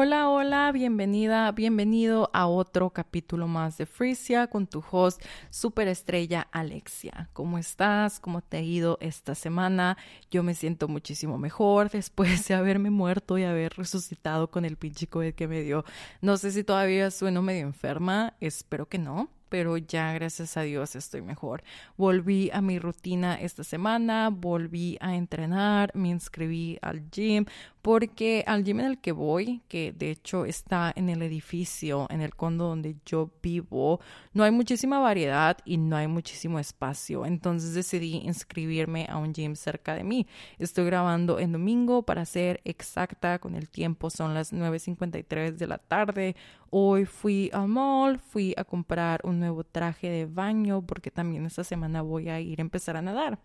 Hola, hola, bienvenida, bienvenido a otro capítulo más de Frisia con tu host superestrella Alexia. ¿Cómo estás? ¿Cómo te ha ido esta semana? Yo me siento muchísimo mejor después de haberme muerto y haber resucitado con el pinche COVID que me dio. No sé si todavía sueno medio enferma, espero que no pero ya gracias a Dios estoy mejor. Volví a mi rutina esta semana, volví a entrenar, me inscribí al gym, porque al gym en el que voy, que de hecho está en el edificio, en el condo donde yo vivo, no hay muchísima variedad y no hay muchísimo espacio. Entonces decidí inscribirme a un gym cerca de mí. Estoy grabando en domingo para ser exacta con el tiempo, son las 9.53 de la tarde. Hoy fui al mall, fui a comprar un nuevo traje de baño porque también esta semana voy a ir a empezar a nadar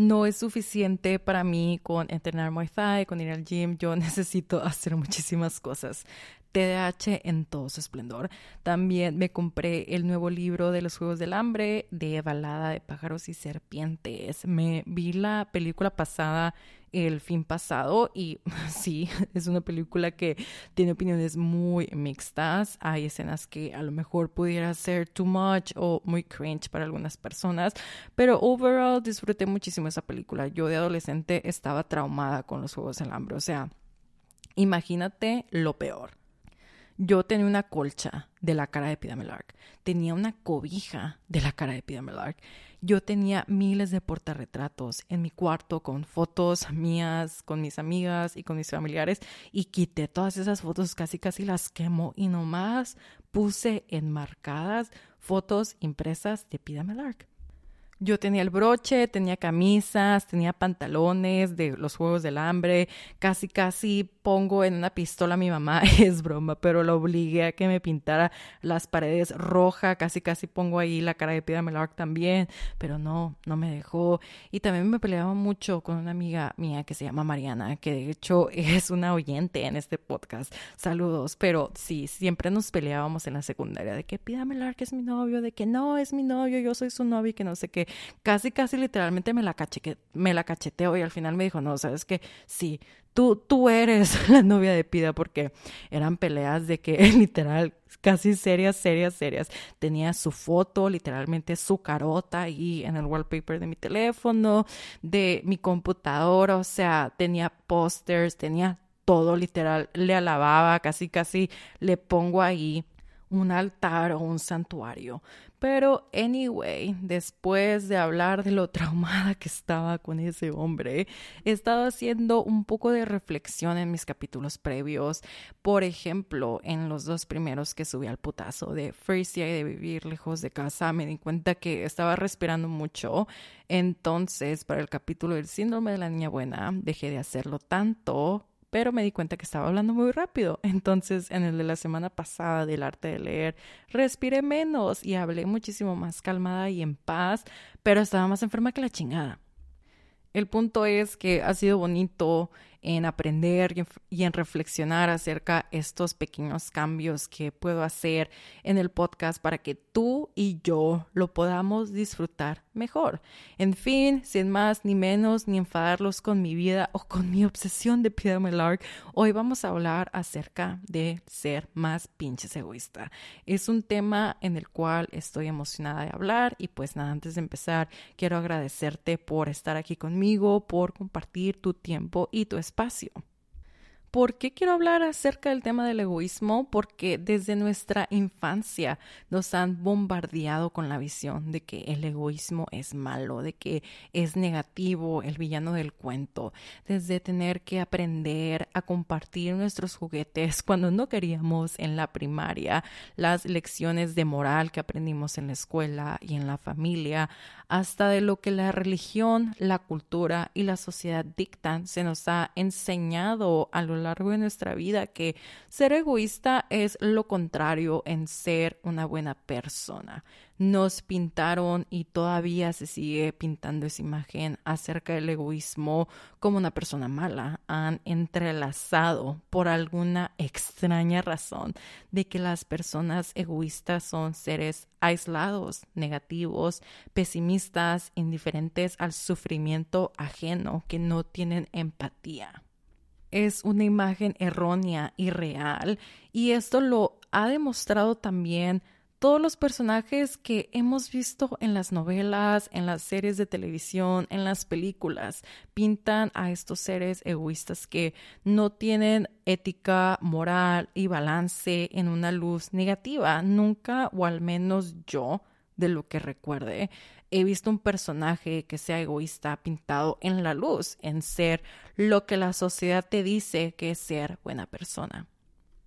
no es suficiente para mí con entrenar Muay Thai, con ir al gym. Yo necesito hacer muchísimas cosas. TDH en todo su esplendor. También me compré el nuevo libro de los Juegos del Hambre de Balada de pájaros y serpientes. Me vi la película pasada el fin pasado y sí, es una película que tiene opiniones muy mixtas. Hay escenas que a lo mejor pudiera ser too much o muy cringe para algunas personas, pero overall disfruté muchísimo esa película. Yo de adolescente estaba traumada con los Juegos del Hambre, o sea, imagínate lo peor yo tenía una colcha de la cara de Pidamelark, tenía una cobija de la cara de Pidamelark, yo tenía miles de portarretratos en mi cuarto con fotos mías, con mis amigas y con mis familiares y quité todas esas fotos, casi casi las quemo y nomás puse enmarcadas fotos impresas de Pidamelark. Yo tenía el broche, tenía camisas, tenía pantalones de los Juegos del Hambre, casi casi pongo en una pistola a mi mamá, es broma, pero lo obligué a que me pintara las paredes roja, casi casi pongo ahí la cara de Pida Melark también, pero no, no me dejó. Y también me peleaba mucho con una amiga mía que se llama Mariana, que de hecho es una oyente en este podcast. Saludos, pero sí, siempre nos peleábamos en la secundaria de que Pida Melark es mi novio, de que no es mi novio, yo soy su novio y que no sé qué casi, casi literalmente me la, caché, me la cacheteo y al final me dijo, no, sabes que sí, tú, tú eres la novia de Pida porque eran peleas de que literal, casi serias, serias, serias. Tenía su foto, literalmente su carota ahí en el wallpaper de mi teléfono, de mi computadora, o sea, tenía pósters, tenía todo literal, le alababa, casi, casi le pongo ahí un altar o un santuario. Pero, anyway, después de hablar de lo traumada que estaba con ese hombre, he estado haciendo un poco de reflexión en mis capítulos previos. Por ejemplo, en los dos primeros que subí al putazo de Frisia y de vivir lejos de casa, me di cuenta que estaba respirando mucho. Entonces, para el capítulo del síndrome de la niña buena, dejé de hacerlo tanto pero me di cuenta que estaba hablando muy rápido. Entonces, en el de la semana pasada del arte de leer, respiré menos y hablé muchísimo más calmada y en paz, pero estaba más enferma que la chingada. El punto es que ha sido bonito en aprender y en, reflexionar acerca estos pequeños cambios que puedo hacer en el podcast para que tú y yo lo podamos disfrutar mejor. En fin, sin más ni menos ni enfadarlos con mi vida o con mi obsesión de Peter hoy vamos a hablar acerca de ser más pinches egoísta. Es un tema en el cual estoy emocionada de hablar y pues nada, antes de empezar, quiero agradecerte por estar aquí conmigo, por compartir tu tiempo y tu espacio. ¿Por qué quiero hablar acerca del tema del egoísmo? Porque desde nuestra infancia nos han bombardeado con la visión de que el egoísmo es malo, de que es negativo, el villano del cuento, desde tener que aprender a compartir nuestros juguetes cuando no queríamos en la primaria, las lecciones de moral que aprendimos en la escuela y en la familia, hasta de lo que la religión, la cultura y la sociedad dictan, se nos ha enseñado a lo largo de nuestra vida que ser egoísta es lo contrario en ser una buena persona nos pintaron y todavía se sigue pintando esa imagen acerca del egoísmo como una persona mala. Han entrelazado por alguna extraña razón de que las personas egoístas son seres aislados, negativos, pesimistas, indiferentes al sufrimiento ajeno, que no tienen empatía. es una imagen errónea y real y esto lo ha demostrado también todos los personajes que hemos visto en las novelas, en las series de televisión, en las películas, pintan a estos seres egoístas que no tienen ética, moral y balance en una luz negativa. Nunca, o al menos yo, de lo que recuerde, he visto un personaje que sea egoísta pintado en la luz, en ser lo que la sociedad te dice que es ser buena persona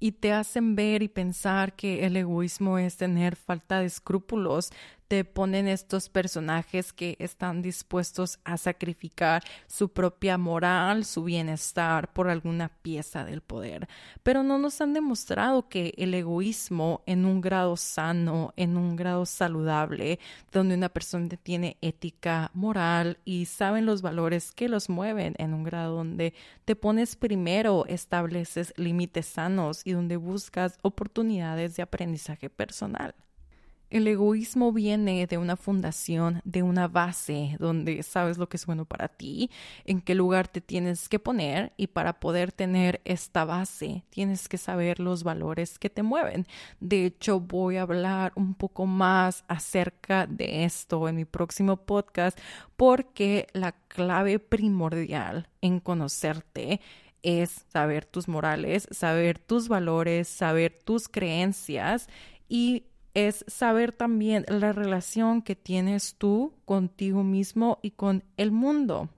y te hacen ver y pensar que el egoísmo es tener falta de escrúpulos, te ponen estos personajes que están dispuestos a sacrificar su propia moral, su bienestar por alguna pieza del poder. Pero no nos han demostrado que el egoísmo en un grado sano, en un grado saludable, donde una persona tiene ética, moral y saben los valores que los mueven, en un grado donde te pones primero, estableces límites sanos y donde buscas oportunidades de aprendizaje personal. El egoísmo viene de una fundación, de una base donde sabes lo que es bueno para ti, en qué lugar te tienes que poner y para poder tener esta base tienes que saber los valores que te mueven. De hecho, voy a hablar un poco más acerca de esto en mi próximo podcast porque la clave primordial en conocerte es saber tus morales, saber tus valores, saber tus creencias y es saber también la relación que tienes tú contigo mismo y con el mundo.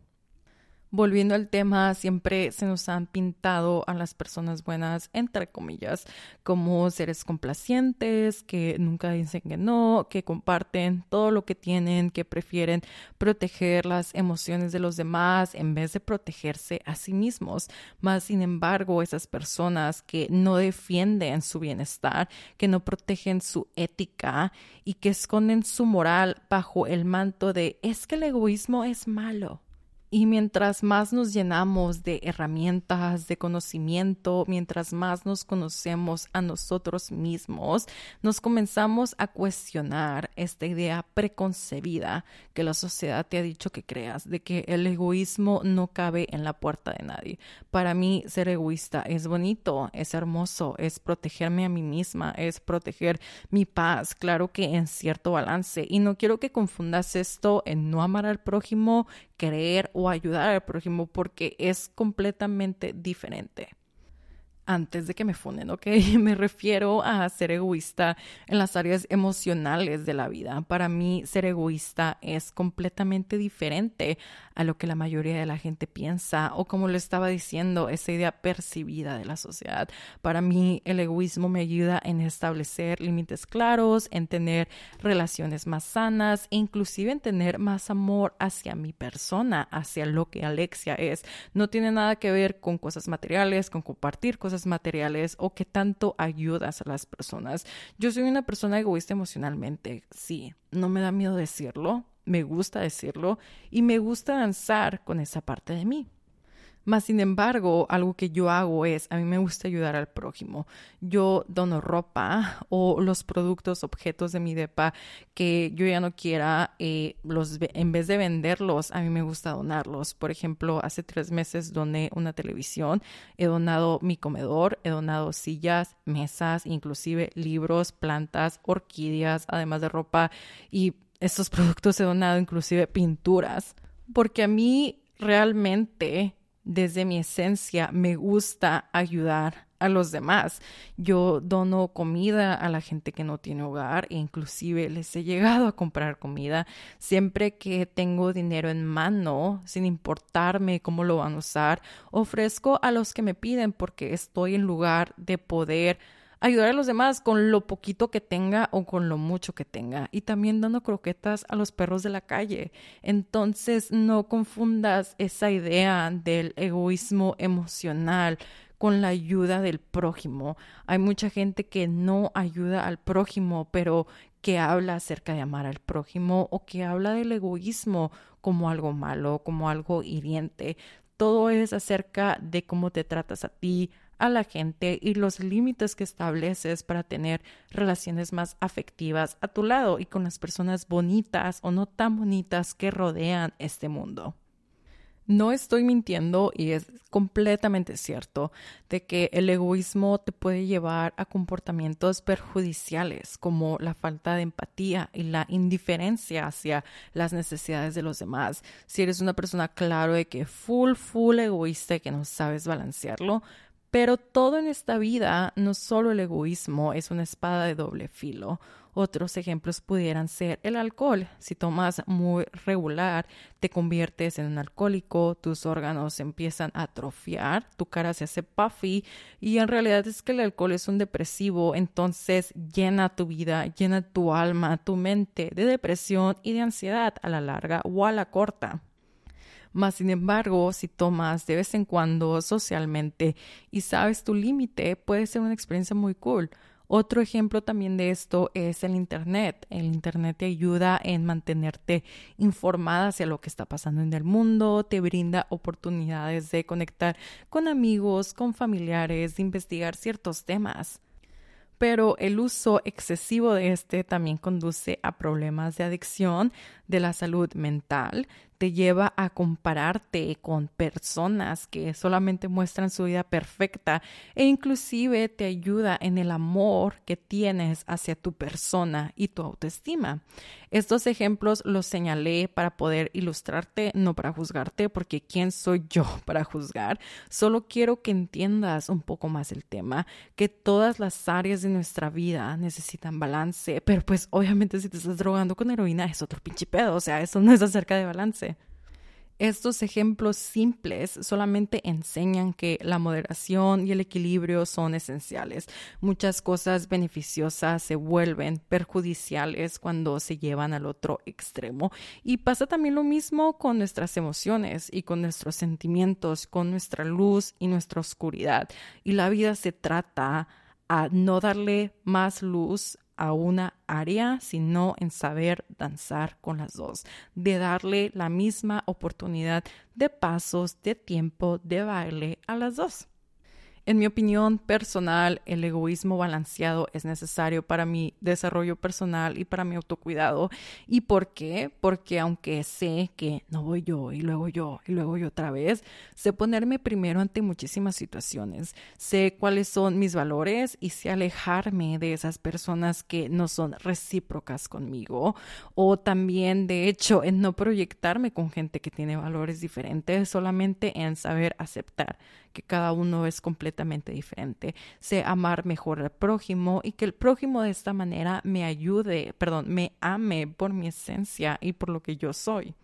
Volviendo al tema, siempre se nos han pintado a las personas buenas, entre comillas, como seres complacientes, que nunca dicen que no, que comparten todo lo que tienen, que prefieren proteger las emociones de los demás en vez de protegerse a sí mismos. Más sin embargo, esas personas que no defienden su bienestar, que no protegen su ética y que esconden su moral bajo el manto de es que el egoísmo es malo y mientras más nos llenamos de herramientas, de conocimiento, mientras más nos conocemos a nosotros mismos, nos comenzamos a cuestionar esta idea preconcebida que la sociedad te ha dicho que creas, de que el egoísmo no cabe en la puerta de nadie. Para mí, ser egoísta es bonito, es hermoso, es protegerme a mí misma, es proteger mi paz, claro que en cierto balance. Y no quiero que confundas esto en no amar al prójimo, creer o ayudar al prójimo porque es completamente diferente antes de que me funden, ¿ok? Me refiero a ser egoísta en las áreas emocionales de la vida. Para mí, ser egoísta es completamente diferente a lo que la mayoría de la gente piensa o como lo estaba diciendo, esa idea percibida de la sociedad. Para mí, el egoísmo me ayuda en establecer límites claros, en tener relaciones más sanas e inclusive en tener más amor hacia mi persona, hacia lo que Alexia es. No tiene nada que ver con cosas materiales, con compartir cosas materiales o que tanto ayudas a las personas. Yo soy una persona egoísta emocionalmente, sí, no me da miedo decirlo, me gusta decirlo y me gusta danzar con esa parte de mí. Más sin embargo, algo que yo hago es, a mí me gusta ayudar al prójimo. Yo dono ropa o los productos, objetos de mi depa que yo ya no quiera, eh, los, en vez de venderlos, a mí me gusta donarlos. Por ejemplo, hace tres meses doné una televisión, he donado mi comedor, he donado sillas, mesas, inclusive libros, plantas, orquídeas, además de ropa y estos productos he donado inclusive pinturas. Porque a mí realmente desde mi esencia me gusta ayudar a los demás. Yo dono comida a la gente que no tiene hogar e inclusive les he llegado a comprar comida siempre que tengo dinero en mano, sin importarme cómo lo van a usar, ofrezco a los que me piden porque estoy en lugar de poder ayudar a los demás con lo poquito que tenga o con lo mucho que tenga. Y también dando croquetas a los perros de la calle. Entonces no confundas esa idea del egoísmo emocional con la ayuda del prójimo. Hay mucha gente que no ayuda al prójimo, pero que habla acerca de amar al prójimo o que habla del egoísmo como algo malo, como algo hiriente. Todo es acerca de cómo te tratas a ti, a la gente y los límites que estableces para tener relaciones más afectivas a tu lado y con las personas bonitas o no tan bonitas que rodean este mundo. No estoy mintiendo y es completamente cierto de que el egoísmo te puede llevar a comportamientos perjudiciales como la falta de empatía y la indiferencia hacia las necesidades de los demás. Si eres una persona claro de que full, full egoísta y que no sabes balancearlo, pero todo en esta vida, no solo el egoísmo, es una espada de doble filo. Otros ejemplos pudieran ser el alcohol. Si tomas muy regular, te conviertes en un alcohólico, tus órganos empiezan a atrofiar, tu cara se hace puffy y en realidad es que el alcohol es un depresivo, entonces llena tu vida, llena tu alma, tu mente de depresión y de ansiedad a la larga o a la corta. Más sin embargo, si tomas de vez en cuando socialmente y sabes tu límite, puede ser una experiencia muy cool. Otro ejemplo también de esto es el Internet. El Internet te ayuda en mantenerte informada hacia lo que está pasando en el mundo, te brinda oportunidades de conectar con amigos, con familiares, de investigar ciertos temas. Pero el uso excesivo de este también conduce a problemas de adicción, de la salud mental, te lleva a compararte con personas que solamente muestran su vida perfecta e inclusive te ayuda en el amor que tienes hacia tu persona y tu autoestima. Estos ejemplos los señalé para poder ilustrarte, no para juzgarte, porque ¿quién soy yo para juzgar? Solo quiero que entiendas un poco más el tema, que todas las áreas de nuestra vida necesitan balance, pero pues obviamente si te estás drogando con heroína es otro pinche pedo, o sea, eso no es acerca de balance. Estos ejemplos simples solamente enseñan que la moderación y el equilibrio son esenciales. Muchas cosas beneficiosas se vuelven perjudiciales cuando se llevan al otro extremo. Y pasa también lo mismo con nuestras emociones y con nuestros sentimientos, con nuestra luz y nuestra oscuridad. Y la vida se trata a no darle más luz a una área, sino en saber danzar con las dos, de darle la misma oportunidad de pasos, de tiempo, de baile a las dos. En mi opinión personal, el egoísmo balanceado es necesario para mi desarrollo personal y para mi autocuidado. ¿Y por qué? Porque aunque sé que no voy yo y luego yo y luego yo otra vez, sé ponerme primero ante muchísimas situaciones. Sé cuáles son mis valores y sé alejarme de esas personas que no son recíprocas conmigo. O también, de hecho, en no proyectarme con gente que tiene valores diferentes, solamente en saber aceptar que cada uno es completamente diferente. Sé amar mejor al prójimo y que el prójimo de esta manera me ayude, perdón, me ame por mi esencia y por lo que yo soy.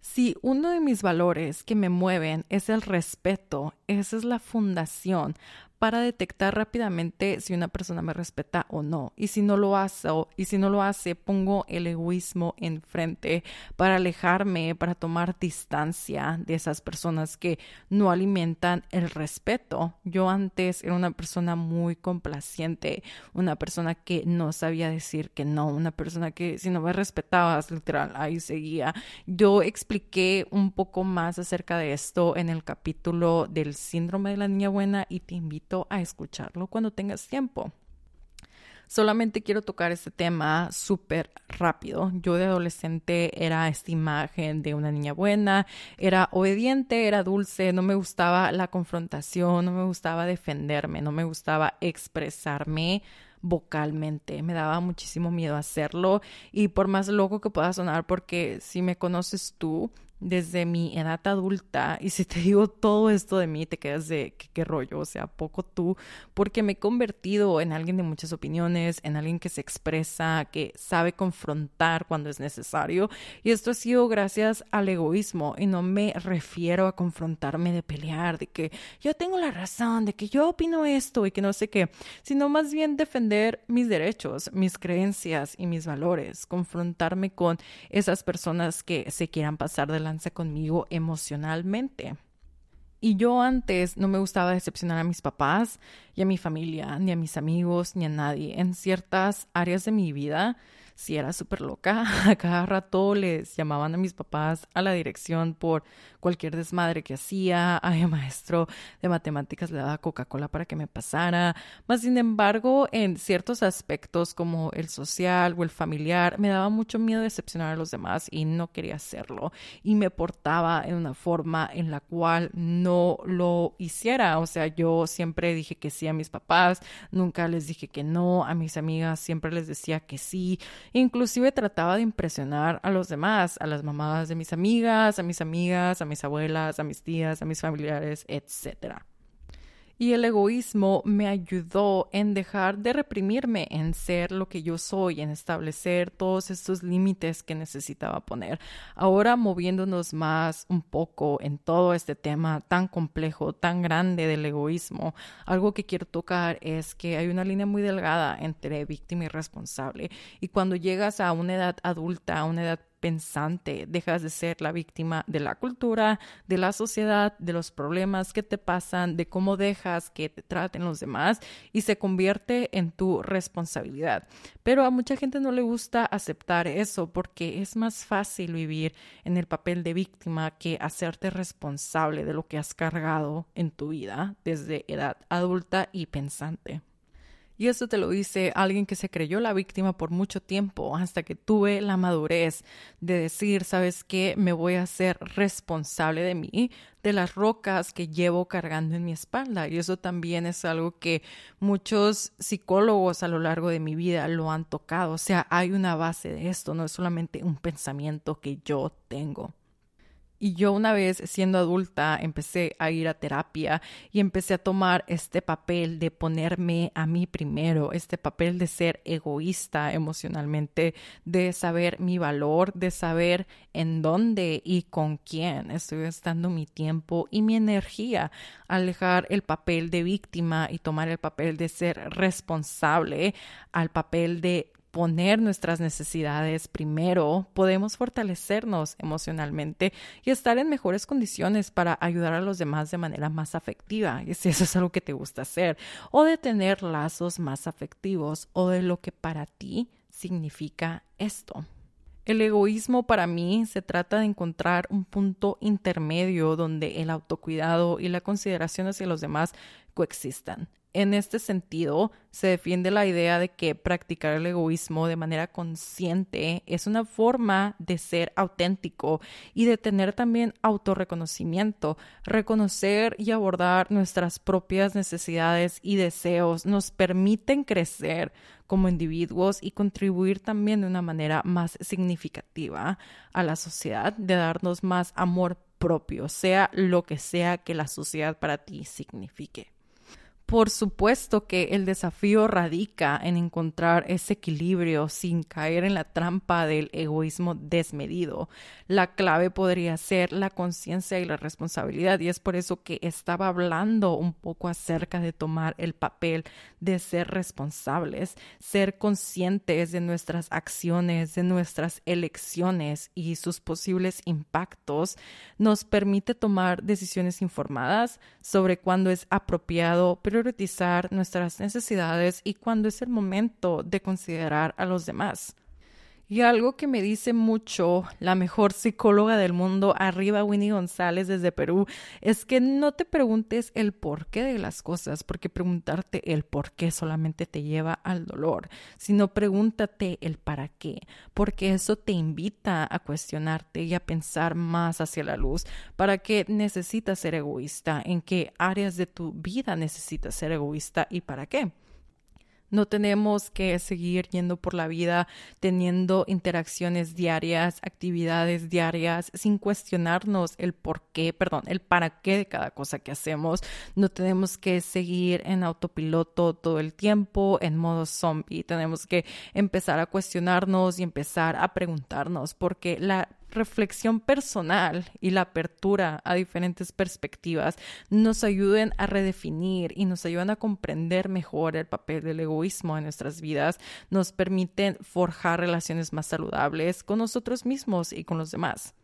Si uno de mis valores que me mueven es el respeto, esa es la fundación para detectar rápidamente si una persona me respeta o no. Y si no lo hace, y si no lo hace, pongo el egoísmo enfrente para alejarme, para tomar distancia de esas personas que no alimentan el respeto. Yo antes era una persona muy complaciente, una persona que no sabía decir que no, una persona que si no me respetabas, literal, ahí seguía. Yo expliqué un poco más acerca de esto en el capítulo del síndrome de la niña buena y te invito a escucharlo cuando tengas tiempo. Solamente quiero tocar este tema súper rápido. Yo de adolescente era esta imagen de una niña buena, era obediente, era dulce, no me gustaba la confrontación, no me gustaba defenderme, no me gustaba expresarme vocalmente. Me daba muchísimo miedo hacerlo y por más loco que pueda sonar, porque si me conoces tú, desde mi edad adulta y si te digo todo esto de mí te quedas de qué, rollo, o sea, poco tú, porque me he convertido en alguien de muchas opiniones, en alguien que se expresa, que sabe confrontar cuando es necesario y esto ha sido gracias al egoísmo y no me refiero a confrontarme de pelear, de que yo tengo la razón, de que yo opino esto y que no sé qué, sino más bien defender mis derechos, mis creencias y mis valores, confrontarme con esas personas que se quieran pasar de la conmigo emocionalmente. Y yo antes no me gustaba decepcionar a mis papás y a mi familia, ni a mis amigos, ni a nadie. En ciertas áreas de mi vida si era súper loca. A cada rato les llamaban a mis papás a la dirección por cualquier desmadre que hacía. A mi maestro de matemáticas le daba Coca-Cola para que me pasara. Más sin embargo, en ciertos aspectos como el social o el familiar, me daba mucho miedo decepcionar a los demás y no quería hacerlo. Y me portaba en una forma en la cual no lo hiciera. O sea, yo siempre dije que sí a mis papás, nunca les dije que no. A mis amigas siempre les decía que sí. Inclusive trataba de impresionar a los demás, a las mamadas de mis amigas, a mis amigas, a mis abuelas, a mis tías, a mis familiares, etcétera. Y el egoísmo me ayudó en dejar de reprimirme, en ser lo que yo soy, en establecer todos estos límites que necesitaba poner. Ahora moviéndonos más un poco en todo este tema tan complejo, tan grande del egoísmo, algo que quiero tocar es que hay una línea muy delgada entre víctima y responsable. Y cuando llegas a una edad adulta, a una edad pensante, dejas de ser la víctima de la cultura, de la sociedad, de los problemas que te pasan, de cómo dejas que te traten los demás y se convierte en tu responsabilidad. Pero a mucha gente no le gusta aceptar eso porque es más fácil vivir en el papel de víctima que hacerte responsable de lo que has cargado en tu vida desde edad adulta y pensante. Y eso te lo dice alguien que se creyó la víctima por mucho tiempo, hasta que tuve la madurez de decir, ¿sabes qué? Me voy a ser responsable de mí, de las rocas que llevo cargando en mi espalda. Y eso también es algo que muchos psicólogos a lo largo de mi vida lo han tocado. O sea, hay una base de esto, no es solamente un pensamiento que yo tengo. Y yo una vez siendo adulta empecé a ir a terapia y empecé a tomar este papel de ponerme a mí primero, este papel de ser egoísta emocionalmente, de saber mi valor, de saber en dónde y con quién estoy gastando mi tiempo y mi energía, alejar el papel de víctima y tomar el papel de ser responsable al papel de poner nuestras necesidades primero, podemos fortalecernos emocionalmente y estar en mejores condiciones para ayudar a los demás de manera más afectiva, si eso es algo que te gusta hacer, o de tener lazos más afectivos o de lo que para ti significa esto. El egoísmo para mí se trata de encontrar un punto intermedio donde el autocuidado y la consideración hacia los demás coexistan. En este sentido, se defiende la idea de que practicar el egoísmo de manera consciente es una forma de ser auténtico y de tener también autorreconocimiento. Reconocer y abordar nuestras propias necesidades y deseos nos permiten crecer como individuos y contribuir también de una manera más significativa a la sociedad, de darnos más amor propio, sea lo que sea que la sociedad para ti signifique. Por supuesto que el desafío radica en encontrar ese equilibrio sin caer en la trampa del egoísmo desmedido. La clave podría ser la conciencia y la responsabilidad y es por eso que estaba hablando un poco acerca de tomar el papel de ser responsables, ser conscientes de nuestras acciones, de nuestras elecciones y sus posibles impactos nos permite tomar decisiones informadas sobre cuándo es apropiado, pero priorizar nuestras necesidades y cuando es el momento de considerar a los demás. Y algo que me dice mucho la mejor psicóloga del mundo, arriba Winnie González desde Perú, es que no te preguntes el porqué de las cosas, porque preguntarte el por qué solamente te lleva al dolor, sino pregúntate el para qué, porque eso te invita a cuestionarte y a pensar más hacia la luz, para qué necesitas ser egoísta, en qué áreas de tu vida necesitas ser egoísta y para qué. No tenemos que seguir yendo por la vida teniendo interacciones diarias, actividades diarias, sin cuestionarnos el por qué, perdón, el para qué de cada cosa que hacemos. No tenemos que seguir en autopiloto todo el tiempo, en modo zombie. Tenemos que empezar a cuestionarnos y empezar a preguntarnos, porque la reflexión personal y la apertura a diferentes perspectivas nos ayuden a redefinir y nos ayudan a comprender mejor el papel del egoísmo en nuestras vidas, nos permiten forjar relaciones más saludables con nosotros mismos y con los demás.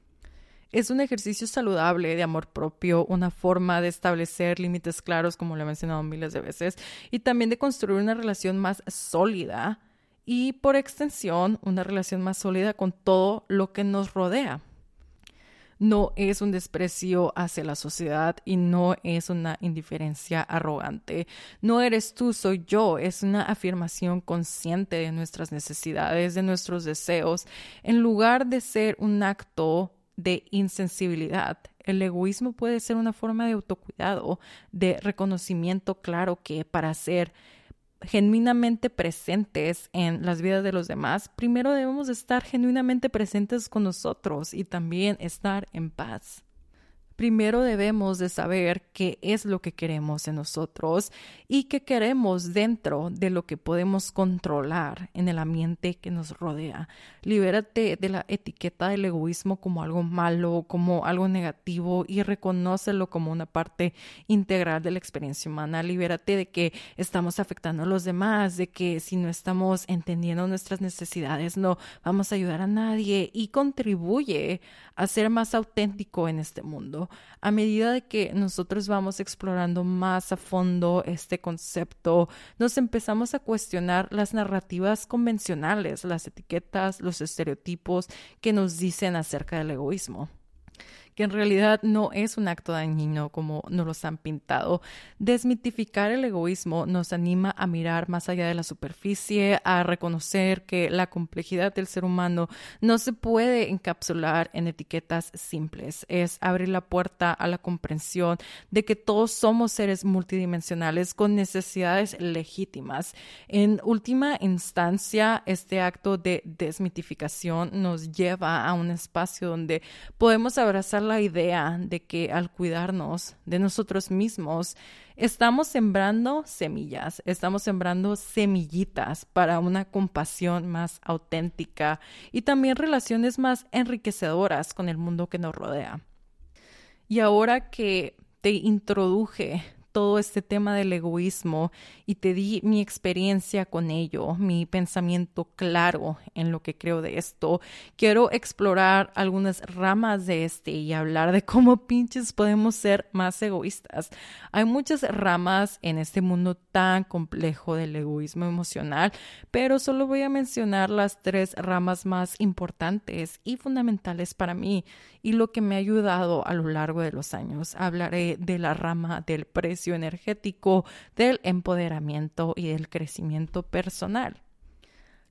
Es un ejercicio saludable de amor propio, una forma de establecer límites claros, como lo he mencionado miles de veces, y también de construir una relación más sólida y por extensión una relación más sólida con todo lo que nos rodea. No es un desprecio hacia la sociedad y no es una indiferencia arrogante. No eres tú, soy yo. Es una afirmación consciente de nuestras necesidades, de nuestros deseos, en lugar de ser un acto de insensibilidad. El egoísmo puede ser una forma de autocuidado, de reconocimiento claro que para ser genuinamente presentes en las vidas de los demás, primero debemos estar genuinamente presentes con nosotros y también estar en paz. Primero debemos de saber qué es lo que queremos en nosotros y qué queremos dentro de lo que podemos controlar en el ambiente que nos rodea. Libérate de la etiqueta del egoísmo como algo malo, como algo negativo y reconócelo como una parte integral de la experiencia humana. Libérate de que estamos afectando a los demás, de que si no estamos entendiendo nuestras necesidades no vamos a ayudar a nadie y contribuye a ser más auténtico en este mundo. A medida de que nosotros vamos explorando más a fondo este concepto, nos empezamos a cuestionar las narrativas convencionales, las etiquetas, los estereotipos que nos dicen acerca del egoísmo que en realidad no es un acto dañino como nos los han pintado. Desmitificar el egoísmo nos anima a mirar más allá de la superficie, a reconocer que la complejidad del ser humano no se puede encapsular en etiquetas simples. Es abrir la puerta a la comprensión de que todos somos seres multidimensionales con necesidades legítimas. En última instancia, este acto de desmitificación nos lleva a un espacio donde podemos abrazar la idea de que al cuidarnos de nosotros mismos, estamos sembrando semillas, estamos sembrando semillitas para una compasión más auténtica y también relaciones más enriquecedoras con el mundo que nos rodea. Y ahora que te introduje todo este tema del egoísmo y te di mi experiencia con ello, mi pensamiento claro en lo que creo de esto. Quiero explorar algunas ramas de este y hablar de cómo pinches podemos ser más egoístas. Hay muchas ramas en este mundo tan complejo del egoísmo emocional, pero solo voy a mencionar las tres ramas más importantes y fundamentales para mí y lo que me ha ayudado a lo largo de los años. Hablaré de la rama del precio energético, del empoderamiento y del crecimiento personal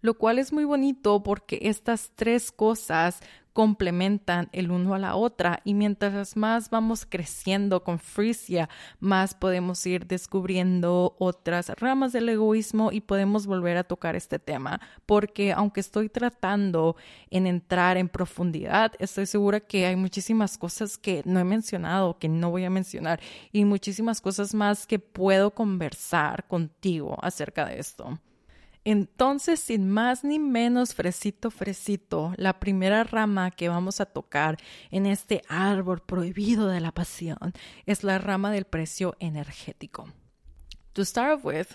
lo cual es muy bonito porque estas tres cosas complementan el uno a la otra y mientras más vamos creciendo con Frisia, más podemos ir descubriendo otras ramas del egoísmo y podemos volver a tocar este tema, porque aunque estoy tratando en entrar en profundidad, estoy segura que hay muchísimas cosas que no he mencionado, que no voy a mencionar y muchísimas cosas más que puedo conversar contigo acerca de esto. Entonces, sin más ni menos, fresito, fresito, la primera rama que vamos a tocar en este árbol prohibido de la pasión es la rama del precio energético. To start with,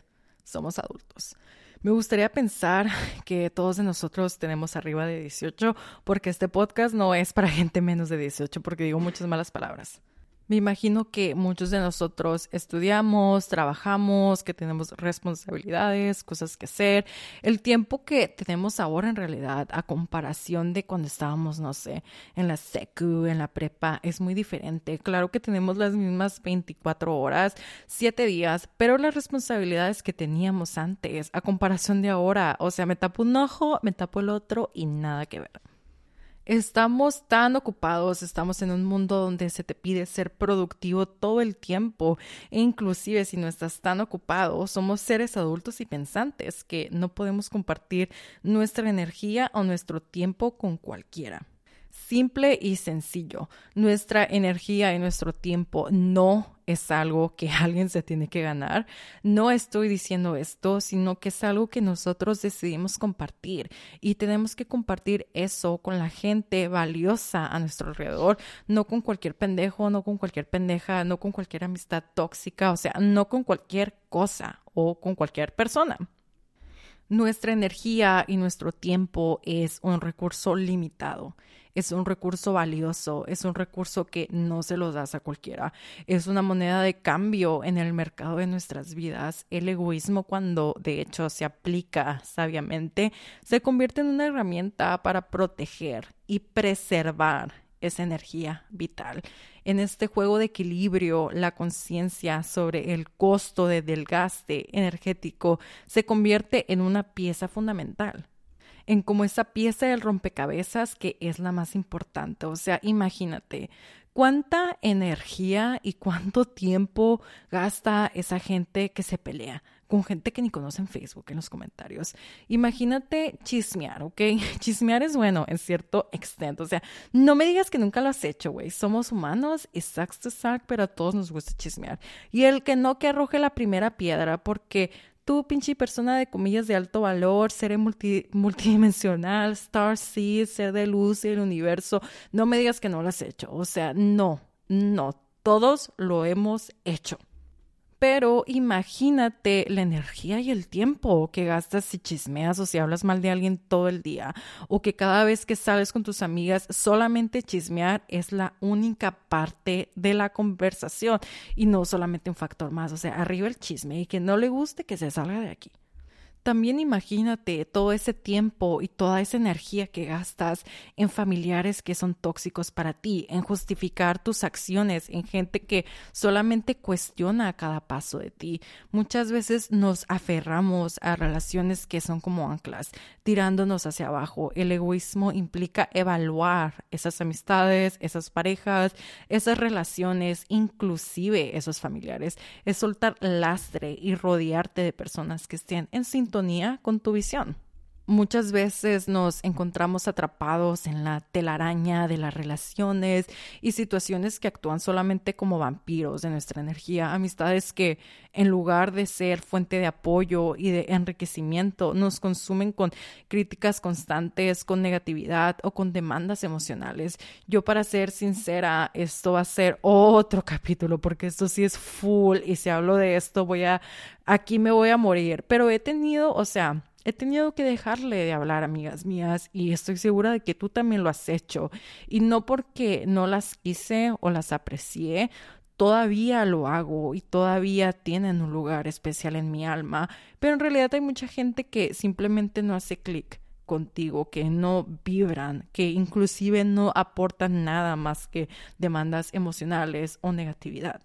somos adultos. Me gustaría pensar que todos de nosotros tenemos arriba de 18 porque este podcast no es para gente menos de 18 porque digo muchas malas palabras. Me imagino que muchos de nosotros estudiamos, trabajamos, que tenemos responsabilidades, cosas que hacer. El tiempo que tenemos ahora en realidad, a comparación de cuando estábamos, no sé, en la secu, en la prepa, es muy diferente. Claro que tenemos las mismas 24 horas, 7 días, pero las responsabilidades que teníamos antes, a comparación de ahora, o sea, me tapo un ojo, me tapo el otro y nada que ver. Estamos tan ocupados, estamos en un mundo donde se te pide ser productivo todo el tiempo. E inclusive si no estás tan ocupado, somos seres adultos y pensantes que no podemos compartir nuestra energía o nuestro tiempo con cualquiera simple y sencillo. Nuestra energía y nuestro tiempo no es algo que alguien se tiene que ganar. No estoy diciendo esto, sino que es algo que nosotros decidimos compartir y tenemos que compartir eso con la gente valiosa a nuestro alrededor, no con cualquier pendejo, no con cualquier pendeja, no con cualquier amistad tóxica, o sea, no con cualquier cosa o con cualquier persona. Nuestra energía y nuestro tiempo es un recurso limitado es un recurso valioso, es un recurso que no se lo das a cualquiera, es una moneda de cambio en el mercado de nuestras vidas. El egoísmo cuando de hecho se aplica sabiamente se convierte en una herramienta para proteger y preservar esa energía vital. En este juego de equilibrio, la conciencia sobre el costo de desgaste energético se convierte en una pieza fundamental en como esa pieza del rompecabezas que es la más importante. O sea, imagínate cuánta energía y cuánto tiempo gasta esa gente que se pelea con gente que ni conoce en Facebook en los comentarios. Imagínate chismear, ¿ok? Chismear es bueno en cierto extent. O sea, no me digas que nunca lo has hecho, güey. Somos humanos y sucks to pero a todos nos gusta chismear. Y el que no que arroje la primera piedra, porque tú, pinche persona de comillas de alto valor, ser multidimensional, star seed, ser de luz y el universo, no me digas que no lo has hecho. O sea, no, no, todos lo hemos hecho. Pero imagínate la energía y el tiempo que gastas si chismeas o si hablas mal de alguien todo el día, o que cada vez que sales con tus amigas solamente chismear es la única parte de la conversación y no solamente un factor más. O sea, arriba el chisme y que no le guste que se salga de aquí. También imagínate todo ese tiempo y toda esa energía que gastas en familiares que son tóxicos para ti, en justificar tus acciones, en gente que solamente cuestiona cada paso de ti. Muchas veces nos aferramos a relaciones que son como anclas, tirándonos hacia abajo. El egoísmo implica evaluar esas amistades, esas parejas, esas relaciones, inclusive esos familiares. Es soltar lastre y rodearte de personas que estén en sintonía con tu visión. Muchas veces nos encontramos atrapados en la telaraña de las relaciones y situaciones que actúan solamente como vampiros de nuestra energía, amistades que en lugar de ser fuente de apoyo y de enriquecimiento nos consumen con críticas constantes, con negatividad o con demandas emocionales. Yo para ser sincera, esto va a ser otro capítulo porque esto sí es full y si hablo de esto voy a, aquí me voy a morir, pero he tenido, o sea, He tenido que dejarle de hablar, amigas mías, y estoy segura de que tú también lo has hecho. Y no porque no las quise o las aprecié, todavía lo hago y todavía tienen un lugar especial en mi alma, pero en realidad hay mucha gente que simplemente no hace clic contigo, que no vibran, que inclusive no aportan nada más que demandas emocionales o negatividad.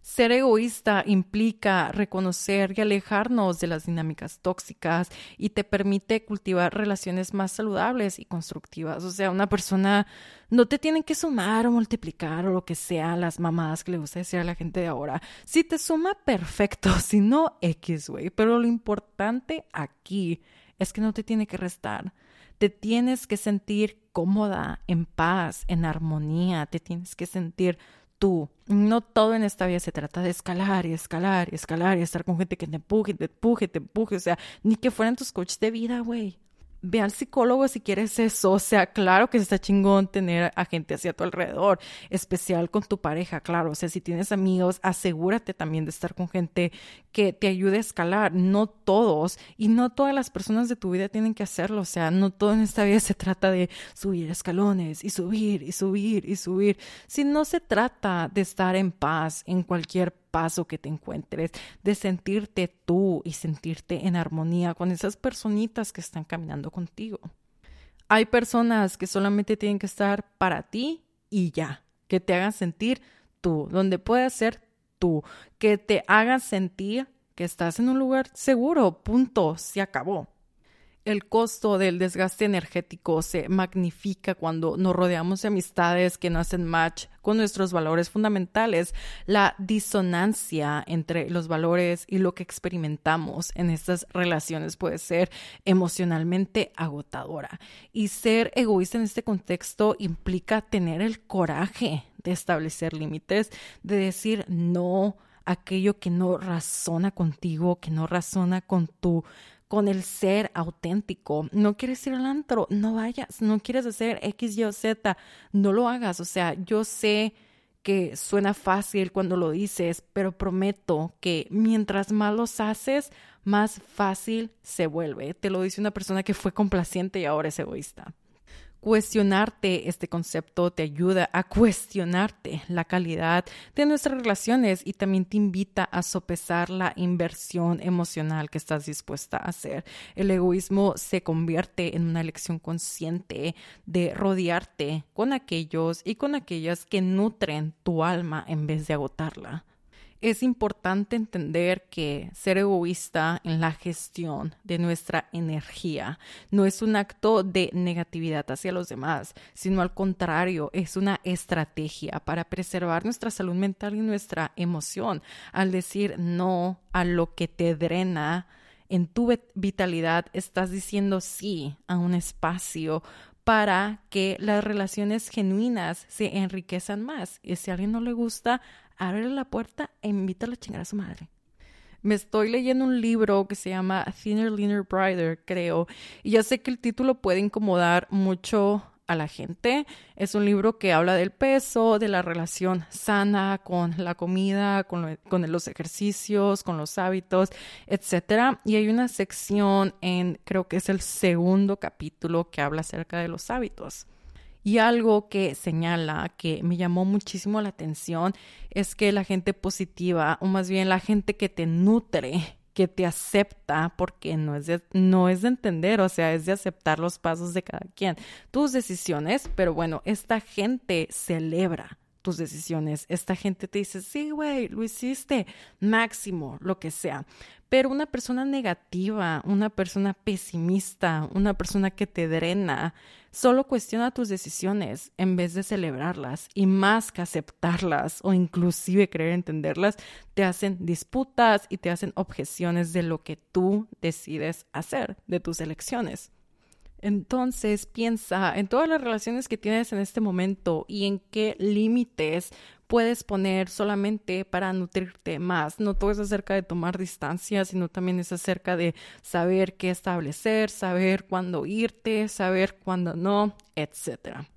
Ser egoísta implica reconocer y alejarnos de las dinámicas tóxicas y te permite cultivar relaciones más saludables y constructivas. O sea, una persona no te tiene que sumar o multiplicar o lo que sea las mamadas que le gusta decir a la gente de ahora. Si te suma, perfecto. Si no, X, güey. Pero lo importante aquí es que no te tiene que restar. Te tienes que sentir cómoda, en paz, en armonía. Te tienes que sentir tú. No todo en esta vida se trata de escalar y escalar y escalar y estar con gente que te empuje, te empuje, te empuje. O sea, ni que fueran tus coaches de vida, güey ve al psicólogo si quieres eso. O sea, claro que está chingón tener a gente hacia tu alrededor, especial con tu pareja, claro. O sea, si tienes amigos, asegúrate también de estar con gente que te ayude a escalar. No todos y no todas las personas de tu vida tienen que hacerlo. O sea, no todo en esta vida se trata de subir escalones y subir y subir y subir. Si no se trata de estar en paz en cualquier paso que te encuentres, de sentirte tú y sentirte en armonía con esas personitas que están caminando contigo. Hay personas que solamente tienen que estar para ti y ya, que te hagan sentir tú, donde puedas ser tú, que te hagan sentir que estás en un lugar seguro, punto, se acabó el costo del desgaste energético se magnifica cuando nos rodeamos de amistades que no hacen match con nuestros valores fundamentales. La disonancia entre los valores y lo que experimentamos en estas relaciones puede ser emocionalmente agotadora. Y ser egoísta en este contexto implica tener el coraje de establecer límites, de decir no aquello que no razona contigo, que no razona con tu con el ser auténtico. No quieres ir al antro, no vayas. No quieres hacer X, Y o Z, no lo hagas. O sea, yo sé que suena fácil cuando lo dices, pero prometo que mientras más los haces, más fácil se vuelve. Te lo dice una persona que fue complaciente y ahora es egoísta. Cuestionarte este concepto te ayuda a cuestionarte la calidad de nuestras relaciones y también te invita a sopesar la inversión emocional que estás dispuesta a hacer. El egoísmo se convierte en una elección consciente de rodearte con aquellos y con aquellas que nutren tu alma en vez de agotarla es importante entender que ser egoísta en la gestión de nuestra energía no es un acto de negatividad hacia los demás, sino al contrario, es una estrategia para preservar nuestra salud mental y nuestra emoción. Al decir no a lo que te drena, en tu vitalidad estás diciendo sí a un espacio para que las relaciones genuinas se enriquezcan más. Y si a alguien no le gusta, ábrele la puerta e invítala a chingar a su madre. Me estoy leyendo un libro que se llama Thinner, Leaner, Brighter, creo, y ya sé que el título puede incomodar mucho a la gente. Es un libro que habla del peso, de la relación sana con la comida, con, con, los ejercicios, con los hábitos, etc. Y hay una sección en, creo que es el segundo capítulo, que habla acerca de los hábitos. Y algo que señala que me llamó muchísimo la atención es que la gente positiva, o más bien la gente que te nutre, que te acepta, porque no es, de, no es de entender, o sea, es de aceptar los pasos de cada quien, tus decisiones, pero bueno, esta gente celebra tus decisiones. Esta gente te dice, sí, güey, lo hiciste, máximo, lo que sea. Pero una persona negativa, una persona pesimista, una persona que te drena, solo cuestiona tus decisiones en vez de celebrarlas y más que aceptarlas o inclusive querer entenderlas, te hacen disputas y te hacen objeciones de lo que tú decides hacer, de tus elecciones. Entonces piensa en todas las relaciones que tienes en este momento y en qué límites puedes poner solamente para nutrirte más. No todo es acerca de tomar distancia, sino también es acerca de saber qué establecer, saber cuándo irte, saber cuándo no, etcétera.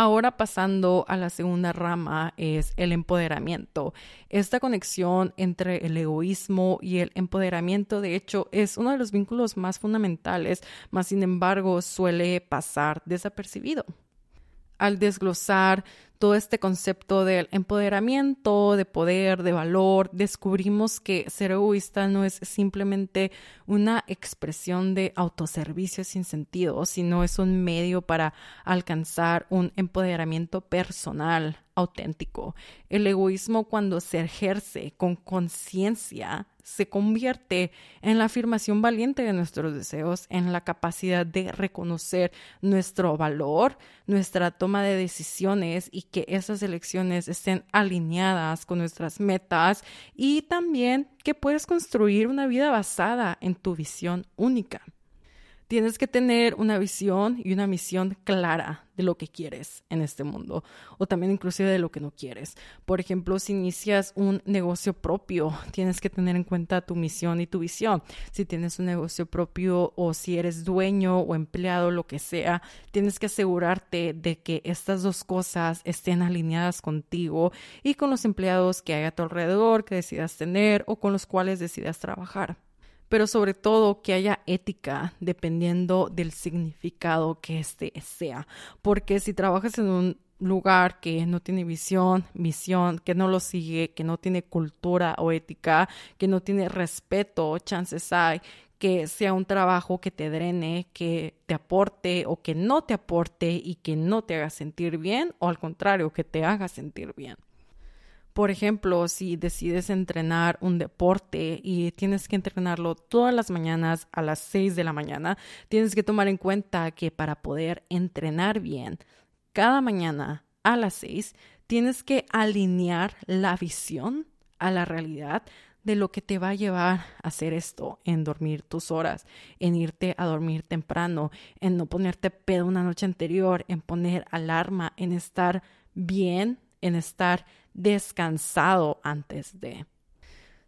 Ahora pasando a la segunda rama es el empoderamiento. Esta conexión entre el egoísmo y el empoderamiento, de hecho, es uno de los vínculos más fundamentales, más sin embargo suele pasar desapercibido. Al desglosar todo este concepto del empoderamiento, de poder, de valor, descubrimos que ser egoísta no es simplemente una expresión de autoservicio sin sentido, sino es un medio para alcanzar un empoderamiento personal auténtico. El egoísmo cuando se ejerce con conciencia se convierte en la afirmación valiente de nuestros deseos, en la capacidad de reconocer nuestro valor, nuestra toma de decisiones y que esas elecciones estén alineadas con nuestras metas y también que puedes construir una vida basada en tu visión única. Tienes que tener una visión y una misión clara de lo que quieres en este mundo o también inclusive de lo que no quieres. Por ejemplo, si inicias un negocio propio, tienes que tener en cuenta tu misión y tu visión. Si tienes un negocio propio o si eres dueño o empleado, lo que sea, tienes que asegurarte de que estas dos cosas estén alineadas contigo y con los empleados que hay a tu alrededor, que decidas tener o con los cuales decidas trabajar pero sobre todo que haya ética dependiendo del significado que éste sea. Porque si trabajas en un lugar que no tiene visión, misión, que no lo sigue, que no tiene cultura o ética, que no tiene respeto, chances hay que sea un trabajo que te drene, que te aporte o que no te aporte y que no te haga sentir bien o al contrario, que te haga sentir bien. Por ejemplo, si decides entrenar un deporte y tienes que entrenarlo todas las mañanas a las 6 de la mañana, tienes que tomar en cuenta que para poder entrenar bien cada mañana a las 6, tienes que alinear la visión a la realidad de lo que te va a llevar a hacer esto, en dormir tus horas, en irte a dormir temprano, en no ponerte pedo una noche anterior, en poner alarma, en estar bien, en estar descansado antes de.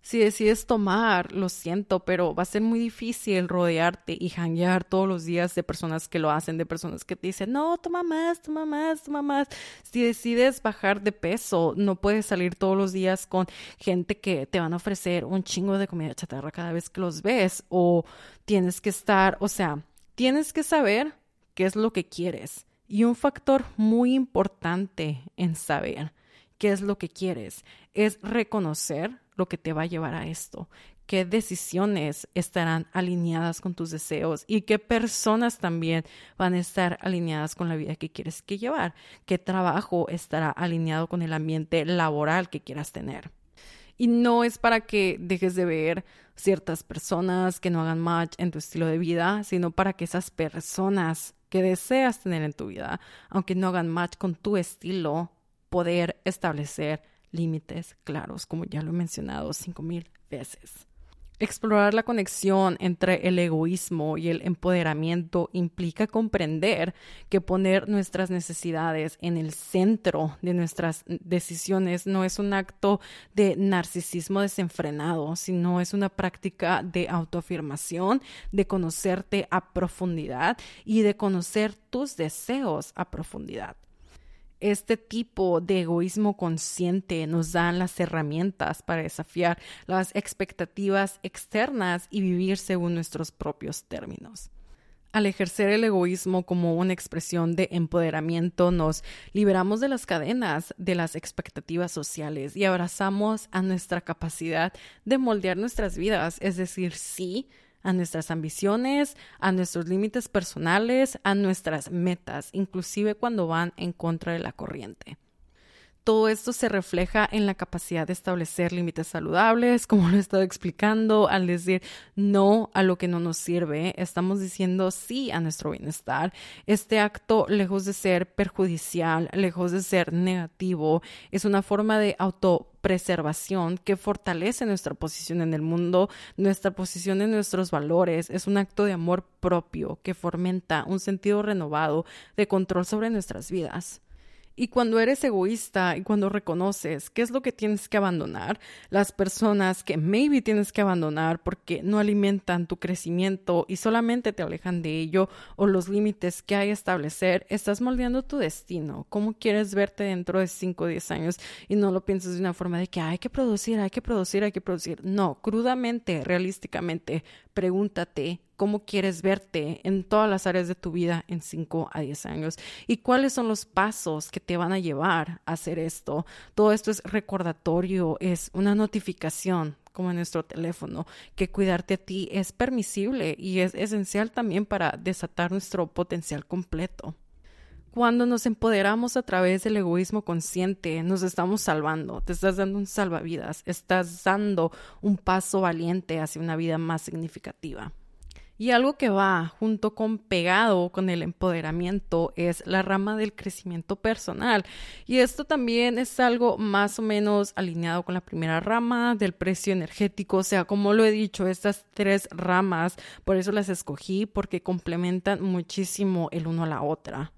Si decides tomar, lo siento, pero va a ser muy difícil rodearte y janguear todos los días de personas que lo hacen, de personas que te dicen, no, toma más, toma más, toma más. Si decides bajar de peso, no puedes salir todos los días con gente que te van a ofrecer un chingo de comida chatarra cada vez que los ves o tienes que estar, o sea, tienes que saber qué es lo que quieres. Y un factor muy importante en saber qué es lo que quieres es reconocer lo que te va a llevar a esto, qué decisiones estarán alineadas con tus deseos y qué personas también van a estar alineadas con la vida que quieres que llevar, qué trabajo estará alineado con el ambiente laboral que quieras tener. Y no es para que dejes de ver ciertas personas que no hagan match en tu estilo de vida, sino para que esas personas que deseas tener en tu vida, aunque no hagan match con tu estilo, poder establecer límites claros, como ya lo he mencionado cinco mil veces. Explorar la conexión entre el egoísmo y el empoderamiento implica comprender que poner nuestras necesidades en el centro de nuestras decisiones no es un acto de narcisismo desenfrenado, sino es una práctica de autoafirmación, de conocerte a profundidad y de conocer tus deseos a profundidad este tipo de egoísmo consciente nos dan las herramientas para desafiar las expectativas externas y vivir según nuestros propios términos. Al ejercer el egoísmo como una expresión de empoderamiento, nos liberamos de las cadenas de las expectativas sociales y abrazamos a nuestra capacidad de moldear nuestras vidas, es decir, sí a nuestras ambiciones, a nuestros límites personales, a nuestras metas, inclusive cuando van en contra de la corriente. Todo esto se refleja en la capacidad de establecer límites saludables, como lo he estado explicando, al decir no a lo que no nos sirve, estamos diciendo sí a nuestro bienestar. Este acto, lejos de ser perjudicial, lejos de ser negativo, es una forma de autopreservación que fortalece nuestra posición en el mundo, nuestra posición en nuestros valores. Es un acto de amor propio que fomenta un sentido renovado de control sobre nuestras vidas. Y cuando eres egoísta y cuando reconoces qué es lo que tienes que abandonar, las personas que maybe tienes que abandonar porque no alimentan tu crecimiento y solamente te alejan de ello o los límites que hay que establecer, estás moldeando tu destino. ¿Cómo quieres verte dentro de 5 o 10 años? Y no lo pienses de una forma de que hay que producir, hay que producir, hay que producir. No, crudamente, realísticamente, pregúntate cómo quieres verte en todas las áreas de tu vida en 5 a 10 años y cuáles son los pasos que te van a llevar a hacer esto. Todo esto es recordatorio, es una notificación como en nuestro teléfono, que cuidarte a ti es permisible y es esencial también para desatar nuestro potencial completo. Cuando nos empoderamos a través del egoísmo consciente, nos estamos salvando, te estás dando un salvavidas, estás dando un paso valiente hacia una vida más significativa. Y algo que va junto con pegado con el empoderamiento es la rama del crecimiento personal. Y esto también es algo más o menos alineado con la primera rama del precio energético. O sea, como lo he dicho, estas tres ramas, por eso las escogí, porque complementan muchísimo el uno a la otra.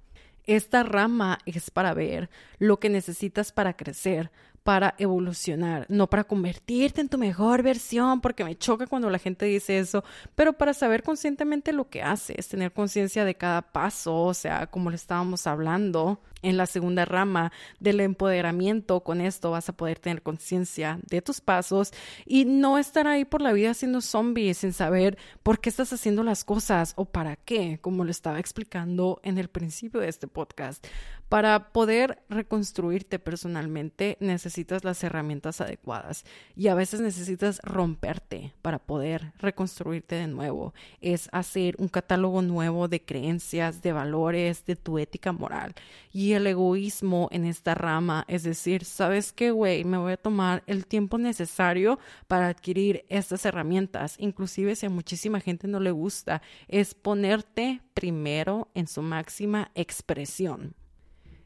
Esta rama es para ver lo que necesitas para crecer, para evolucionar, no para convertirte en tu mejor versión, porque me choca cuando la gente dice eso, pero para saber conscientemente lo que haces, tener conciencia de cada paso, o sea, como le estábamos hablando en la segunda rama del empoderamiento, con esto vas a poder tener conciencia de tus pasos y no estar ahí por la vida siendo zombie sin saber por qué estás haciendo las cosas o para qué, como lo estaba explicando en el principio de este podcast. Para poder reconstruirte personalmente necesitas las herramientas adecuadas y a veces necesitas romperte para poder reconstruirte de nuevo. Es hacer un catálogo nuevo de creencias, de valores, de tu ética moral y el egoísmo en esta rama. Es decir, ¿sabes qué, güey? Me voy a tomar el tiempo necesario para adquirir estas herramientas. Inclusive si a muchísima gente no le gusta, es ponerte primero en su máxima expresión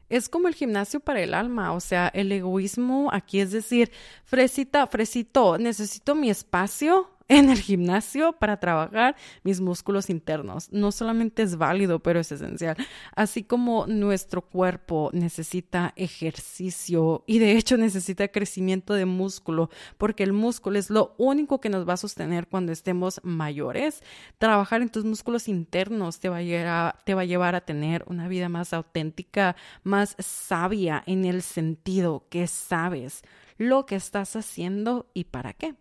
es como el gimnasio para el alma, o sea, el egoísmo aquí es decir, fresita, fresito, necesito mi espacio, en el gimnasio para trabajar mis músculos internos. No solamente es válido, pero es esencial. Así como nuestro cuerpo necesita ejercicio y de hecho necesita crecimiento de músculo, porque el músculo es lo único que nos va a sostener cuando estemos mayores. Trabajar en tus músculos internos te va a llevar, te va a, llevar a tener una vida más auténtica, más sabia en el sentido que sabes lo que estás haciendo y para qué.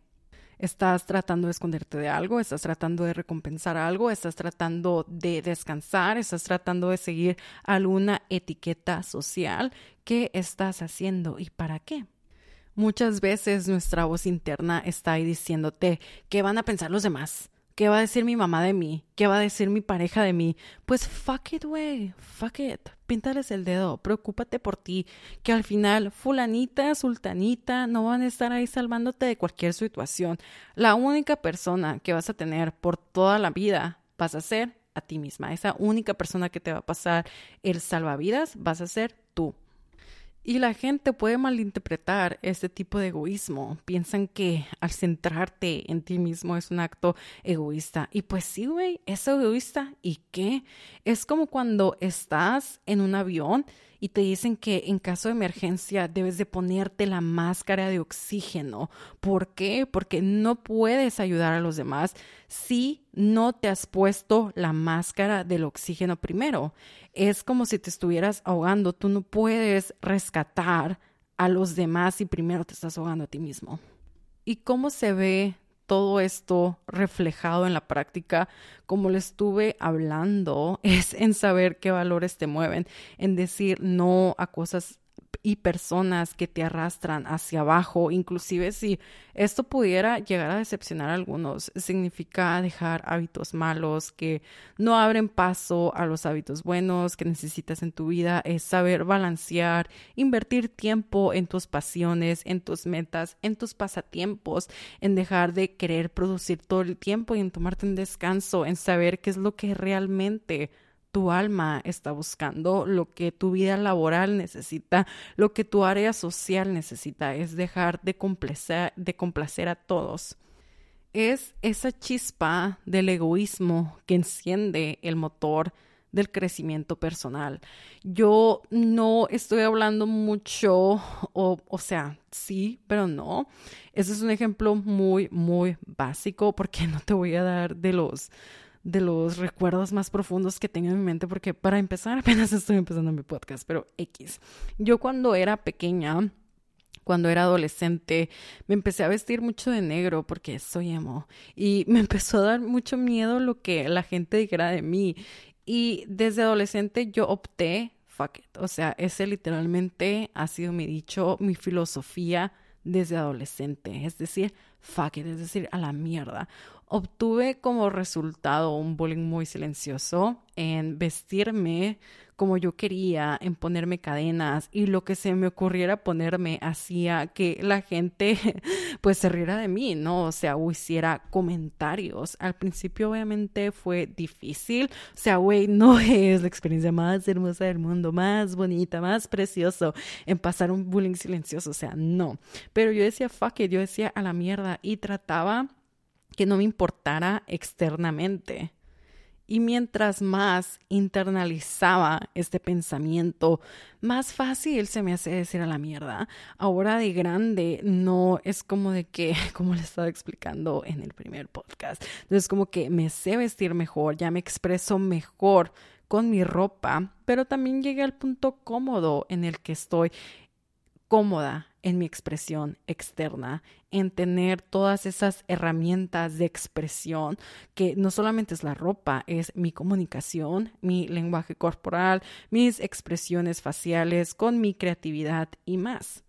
Estás tratando de esconderte de algo, estás tratando de recompensar algo, estás tratando de descansar, estás tratando de seguir alguna etiqueta social. ¿Qué estás haciendo y para qué? Muchas veces nuestra voz interna está ahí diciéndote qué van a pensar los demás, qué va a decir mi mamá de mí, qué va a decir mi pareja de mí. Pues fuck it, güey, fuck it píntales el dedo, preocúpate por ti, que al final fulanita, sultanita no van a estar ahí salvándote de cualquier situación. La única persona que vas a tener por toda la vida vas a ser a ti misma. Esa única persona que te va a pasar el salvavidas vas a ser tú. Y la gente puede malinterpretar este tipo de egoísmo. Piensan que al centrarte en ti mismo es un acto egoísta. Y pues sí, güey, es egoísta. ¿Y qué? Es como cuando estás en un avión y te dicen que en caso de emergencia debes de ponerte la máscara de oxígeno. ¿Por qué? Porque no puedes ayudar a los demás si no te has puesto la máscara del oxígeno primero. Es como si te estuvieras ahogando. Tú no puedes rescatar a los demás si primero te estás ahogando a ti mismo. ¿Y cómo se ve todo esto reflejado en la práctica, como le estuve hablando, es en saber qué valores te mueven, en decir no a cosas y personas que te arrastran hacia abajo, inclusive si esto pudiera llegar a decepcionar a algunos, significa dejar hábitos malos que no abren paso a los hábitos buenos que necesitas en tu vida, es saber balancear, invertir tiempo en tus pasiones, en tus metas, en tus pasatiempos, en dejar de querer producir todo el tiempo y en tomarte un descanso, en saber qué es lo que realmente tu alma está buscando, lo que tu vida laboral necesita, lo que tu área social necesita, es dejar de complacer, de complacer a todos. Es esa chispa del egoísmo que enciende el motor del crecimiento personal. Yo no estoy hablando mucho, o, o sea, sí, pero no. Ese es un ejemplo muy, muy básico porque no te voy a dar de los de los recuerdos más profundos que tengo en mi mente, porque para empezar apenas estoy empezando mi podcast, pero X. Yo cuando era pequeña, cuando era adolescente, me empecé a vestir mucho de negro porque soy emo y me empezó a dar mucho miedo lo que la gente dijera de mí. Y desde adolescente yo opté, fuck it, o sea, ese literalmente ha sido mi dicho, mi filosofía desde adolescente, es decir, fuck it, es decir, a la mierda. Obtuve como resultado un bullying muy silencioso en vestirme como yo quería, en ponerme cadenas y lo que se me ocurriera ponerme hacía que la gente pues se riera de mí, ¿no? O sea, hiciera comentarios. Al principio obviamente fue difícil, o sea, güey, no es la experiencia más hermosa del mundo, más bonita, más precioso en pasar un bullying silencioso, o sea, no. Pero yo decía, fuck it, yo decía a la mierda y trataba que no me importara externamente. Y mientras más internalizaba este pensamiento, más fácil se me hace decir a la mierda. Ahora de grande no es como de que, como le estaba explicando en el primer podcast, entonces como que me sé vestir mejor, ya me expreso mejor con mi ropa, pero también llegué al punto cómodo en el que estoy cómoda en mi expresión externa, en tener todas esas herramientas de expresión que no solamente es la ropa, es mi comunicación, mi lenguaje corporal, mis expresiones faciales, con mi creatividad y más.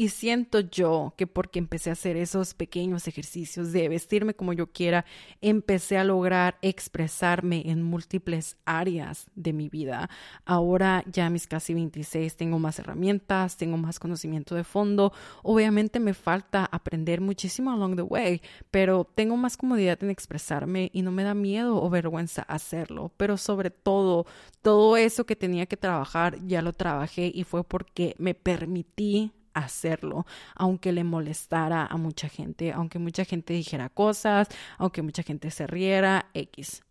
Y siento yo que porque empecé a hacer esos pequeños ejercicios de vestirme como yo quiera, empecé a lograr expresarme en múltiples áreas de mi vida. Ahora ya mis casi 26 tengo más herramientas, tengo más conocimiento de fondo. Obviamente me falta aprender muchísimo along the way, pero tengo más comodidad en expresarme y no me da miedo o vergüenza hacerlo. Pero sobre todo, todo eso que tenía que trabajar ya lo trabajé y fue porque me permití hacerlo, aunque le molestara a mucha gente, aunque mucha gente dijera cosas, aunque mucha gente se riera, X.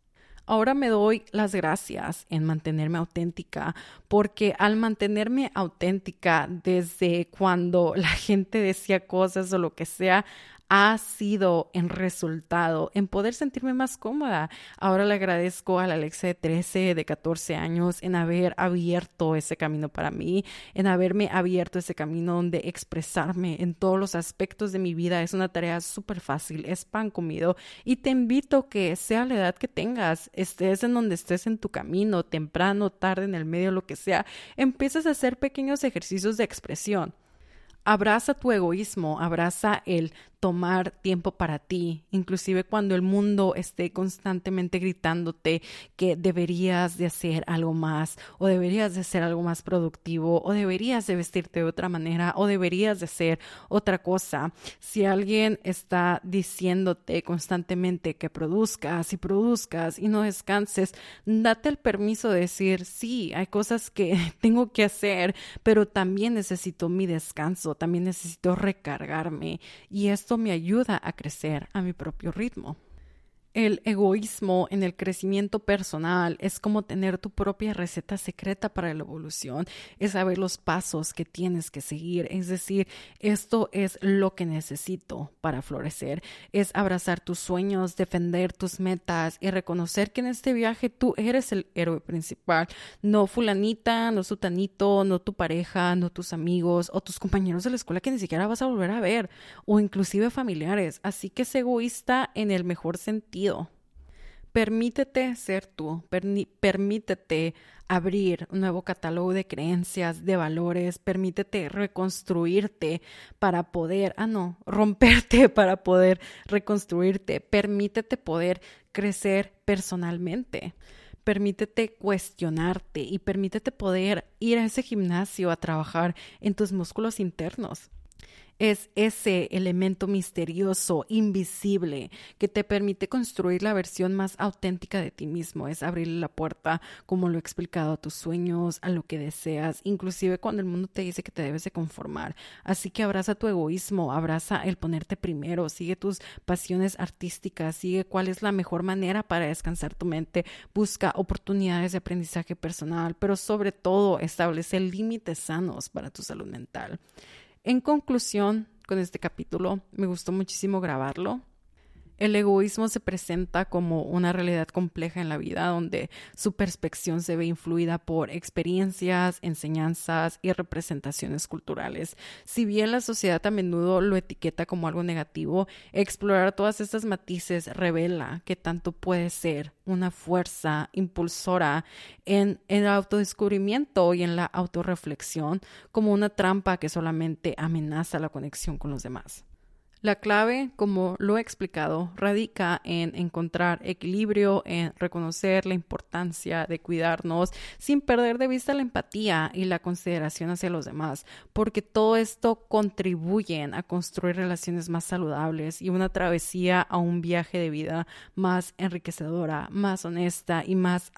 Ahora me doy las gracias en mantenerme auténtica, porque al mantenerme auténtica desde cuando la gente decía cosas o lo que sea, ha sido en resultado, en poder sentirme más cómoda. Ahora le agradezco a la Alexa de 13, de 14 años, en haber abierto ese camino para mí, en haberme abierto ese camino donde expresarme en todos los aspectos de mi vida es una tarea súper fácil, es pan comido y te invito que sea la edad que tengas, estés en donde estés en tu camino, temprano, tarde, en el medio, lo que sea, empiezas a hacer pequeños ejercicios de expresión. Abraza tu egoísmo, abraza el tomar tiempo para ti, inclusive cuando el mundo esté constantemente gritándote que deberías de hacer algo más o deberías de hacer algo más productivo o deberías de vestirte de otra manera o deberías de hacer otra cosa. Si alguien está diciéndote constantemente que produzcas y produzcas y no descanses, date el permiso de decir, sí, hay cosas que tengo que hacer, pero también necesito mi descanso, también necesito recargarme y esto me ayuda a crecer a mi propio ritmo. El egoísmo en el crecimiento personal es como tener tu propia receta secreta para la evolución, es saber los pasos que tienes que seguir, es decir, esto es lo que necesito para florecer, es abrazar tus sueños, defender tus metas y reconocer que en este viaje tú eres el héroe principal, no fulanita, no sutanito, no tu pareja, no tus amigos o tus compañeros de la escuela que ni siquiera vas a volver a ver o inclusive familiares, así que es egoísta en el mejor sentido Permítete ser tú, permítete abrir un nuevo catálogo de creencias, de valores, permítete reconstruirte para poder, ah, no, romperte para poder reconstruirte, permítete poder crecer personalmente. Permítete cuestionarte y permítete poder ir a ese gimnasio a trabajar en tus músculos internos es ese elemento misterioso, invisible, que te permite construir la versión más auténtica de ti mismo. Es abrirle la puerta, como lo he explicado, a tus sueños, a lo que deseas, inclusive cuando el mundo te dice que te debes de conformar. Así que abraza tu egoísmo, abraza el ponerte primero, sigue tus pasiones artísticas, sigue cuál es la mejor manera para descansar tu mente, busca oportunidades de aprendizaje personal, pero sobre todo establece límites sanos para tu salud mental. En conclusión, con este capítulo, me gustó muchísimo grabarlo. El egoísmo se presenta como una realidad compleja en la vida donde su perspección se ve influida por experiencias, enseñanzas y representaciones culturales. Si bien la sociedad a menudo lo etiqueta como algo negativo, explorar todas estas matices revela que tanto puede ser una fuerza impulsora en, el autodescubrimiento y en la autorreflexión como una trampa que solamente amenaza la conexión con los demás. La clave, como lo he explicado, radica en encontrar equilibrio, en reconocer la importancia de cuidarnos sin perder de vista la empatía y la consideración hacia los demás, porque todo esto contribuye a construir relaciones más saludables y una travesía a un viaje de vida más enriquecedora, más honesta y más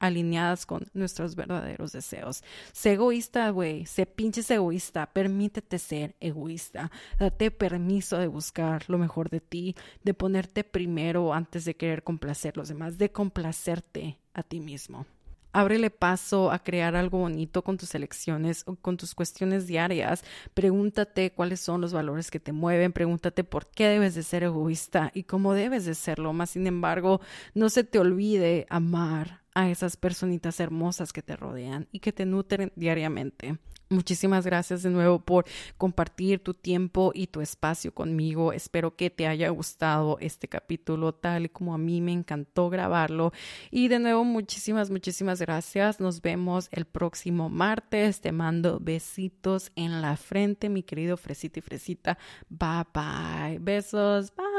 alineadas con nuestros verdaderos deseos. Sé egoísta, güey, sé pinches egoísta, permítete ser egoísta, date permiso de buscar lo mejor de ti, de ponerte primero antes de querer complacer a los demás, de complacerte a ti mismo. Ábrele paso a crear algo bonito con tus elecciones o con tus cuestiones diarias. Pregúntate cuáles son los valores que te mueven, pregúntate por qué debes de ser egoísta y cómo debes de serlo. Más sin embargo, no se te olvide amar a esas personitas hermosas que te rodean y que te nutren diariamente. Muchísimas gracias de nuevo por compartir tu tiempo y tu espacio conmigo. Espero que te haya gustado este capítulo tal y como a mí me encantó grabarlo. Y de nuevo, muchísimas, muchísimas gracias. Nos vemos el próximo martes. Te mando besitos en la frente, mi querido Fresita y Fresita. Bye bye. Besos. Bye.